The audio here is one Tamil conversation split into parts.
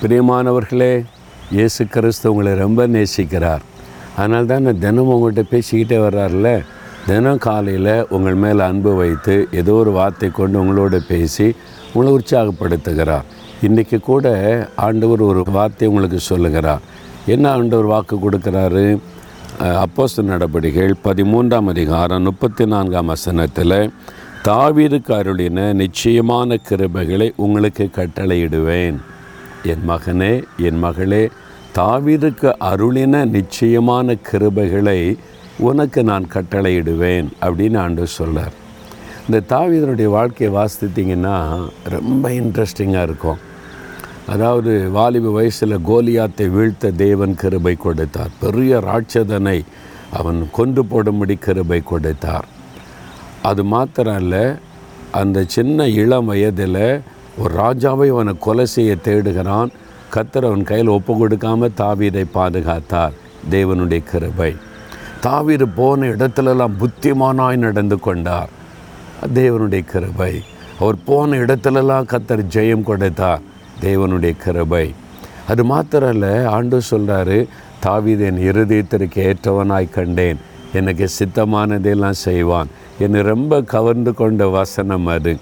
பிரியமானவர்களே இயேசு கிறிஸ்து உங்களை ரொம்ப நேசிக்கிறார். அதனால் தான் நான் தினமும் உங்கள்கிட்ட பேசிக்கிட்டே வர்றாருல தினம் காலையில் உங்கள் மேலே அன்பு வைத்து ஏதோ ஒரு வார்த்தை கொண்டு உங்களோட பேசி உங்களை உற்சாகப்படுத்துகிறார். இன்றைக்கி கூட ஆண்டவர் ஒரு வார்த்தை உங்களுக்கு சொல்லுகிறார். என்ன ஆண்டவர் வாக்கு கொடுக்குறாரு? அப்போஸ்து நடபடிகள் பதிமூன்றாம் அதிகாரம் முப்பத்தி நான்காம் வசனத்தில் தாவீருக்கு அருளின நிச்சயமான கிருபைகளை உங்களுக்கு கட்டளையிடுவேன். என் மகனே என் மகளே தாவீதுக்கு அருளின நிச்சயமான கிருபைகளை உனக்கு நான் கட்டளையிடுவேன் அப்படின்னு ஆண்டு சொல்கிறார் இந்த தாவீதனுடைய வாழ்க்கையை வாசித்தீங்கன்னா ரொம்ப இன்ட்ரெஸ்டிங்காக இருக்கும். அதாவது வாலிப வயசில் கோலியாத்தை வீழ்த்த தேவன் கிருபை கொடுத்தார். பெரிய ராட்சதனை அவன் கொண்டு போடும்படி கிருபை கொடுத்தார். அது மாத்திரம் இல்லை அந்த சின்ன இளம் வயதில் ஒரு ராஜாவை அவனை கொலை செய்ய தேடுகிறான். கத்தர் அவன் கையில் ஒப்பு கொடுக்காம தாவீதை பாதுகாத்தார். தேவனுடைய கிருபை. தாவீர் போன இடத்துலலாம் புத்திமானாய் நடந்து கொண்டார். தேவனுடைய கிருபை. அவர் போன இடத்துலலாம் கத்தர் ஜெயம் கொடுத்தார். தேவனுடைய கிருபை. அது மாத்திரம் இல்லை ஆண்டு சொல்கிறாரு தாவீது என் இருதயத்திற்கு ஏற்றவனாய் கண்டேன். எனக்கு சித்தமானதெல்லாம் செய்வான். என்னை ரொம்ப கவர்ந்து கொண்ட வசனம் அது.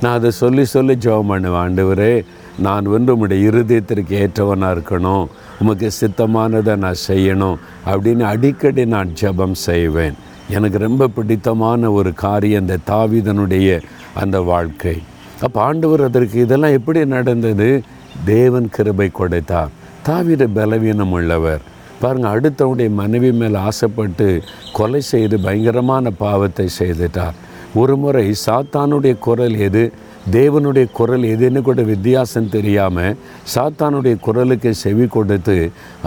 நான் அதை சொல்லி சொல்லி ஜெபம் பண்ணுவேன் ஆண்டவரே நான் வந்து உம்முடைய இருதயத்திற்கு ஏற்றவனாக இருக்கணும். உமக்கு சித்தமானதை நான் செய்யணும் அப்படின்னு அடிக்கடி நான் ஜெபம் செய்வேன். எனக்கு ரொம்ப பிடித்தமான ஒரு காரியம் அந்த தாவீதனுடைய அந்த வாழ்க்கை. அப்போ ஆண்டவர் அதற்கு இதெல்லாம் எப்படி நடந்தது? தேவன் கிருபை கொடுத்தார். தாவித பலவீனம் உள்ளவர். பாருங்கள் அடுத்தவனுடைய மனைவி மேல் ஆசைப்பட்டு கொலை செய்து பயங்கரமான பாவத்தை செய்துட்டார். ஒரு முறை சாத்தானுடைய குரல் எது? தேவனுடைய குரல் எதுன்னு கூட வித்தியாசம் தெரியாமல் சாத்தானுடைய குரலுக்கு செவி கொடுத்து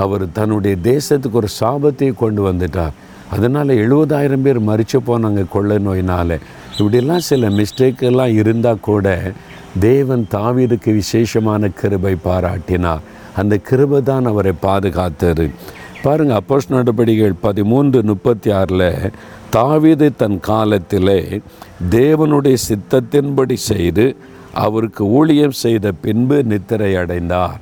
அவர் தன்னுடைய தேசத்துக்கு ஒரு சாபத்தை கொண்டு வந்துட்டார். அதனால் எழுபதாயிரம் பேர் மறித்து போனாங்க கொள்ளை நோயினால். இப்படிலாம் சில மிஸ்டேக்கெல்லாம் இருந்தால் கூட தேவன் தாவீதுக்கு விசேஷமான கிருபை பாராட்டினார். அந்த கிருபை தான் அவரை பாதுகாத்தது. பாருங்கள் அப்போஸ் நடவடிக்கைகள் பதிமூன்று முப்பத்தி ஆறில் தாவீது தன் காலத்திலே தேவனுடைய சித்தத்தின்படி செய்து அவருக்கு ஊழியம் செய்த பின்பு நித்திரை அடைந்தார்.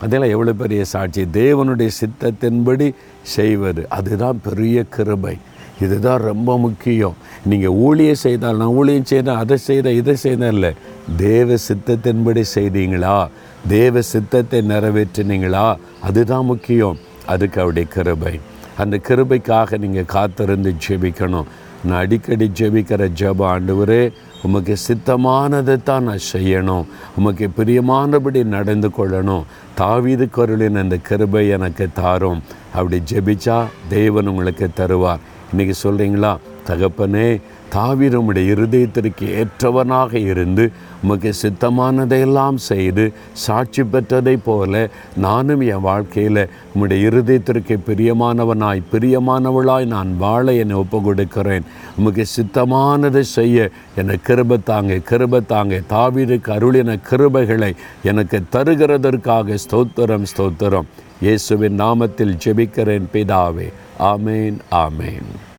அதெல்லாம் எவ்வளோ பெரிய சாட்சி. தேவனுடைய சித்தத்தின்படி செய்வது. அதுதான் பெரிய கிருபை. இதுதான் ரொம்ப முக்கியம். நீங்கள் ஊழியம் செய்தால் நான் ஊழியம் செய்தேன் அதை செய்தேன் இதை செய்தேன் இல்லை. தேவ சித்தத்தின்படி செய்தீங்களா? தேவ சித்தத்தை நிறைவேற்றினீங்களா? அதுதான் முக்கியம். அதுக்கு அவருடைய கிருபை. அந்த கிருபைக்காக நீங்கள் காத்திருந்து ஜெபிக்கணும். நான் அடிக்கடி ஜெபிக்கிற ஜப ஆண்டவரே உமக்கு சித்தமானதை தான் நான் செய்யணும். உமக்கு பிரியமானபடி நடந்து கொள்ளணும். தாவீது கருளின் அந்த கிருபை எனக்கு தாரும். அப்படி ஜெபிச்சா தேவன் உங்களுக்கு தருவார். இன்றைக்கி சொல்கிறீங்களா தகப்பனே தாவிரமுடைய இருதயத்திற்கு ஏற்றவனாக இருந்து உமக்கு சித்தமானதையெல்லாம் செய்து சாட்சி பெற்றதை போல நானும் என் வாழ்க்கையில் உம்முடைய இருதயத்திற்கு பிரியமானவனாய் பிரியமானவளாய் நான் வாழ என்னை ஒப்பு கொடுக்கிறேன் உமக்கு சித்தமானதை செய்ய என்னை கிருபத்தாங்க கிருபத்தாங்க தாவிருக்கு அருளின கிருபைகளை எனக்கு தருகிறதற்காக ஸ்தோத்திரம் ஸ்தோத்திரம். இயேசுவின் நாமத்தில் ஜெபிக்கிறேன் பிதாவே. ஆமேன் ஆமேன்.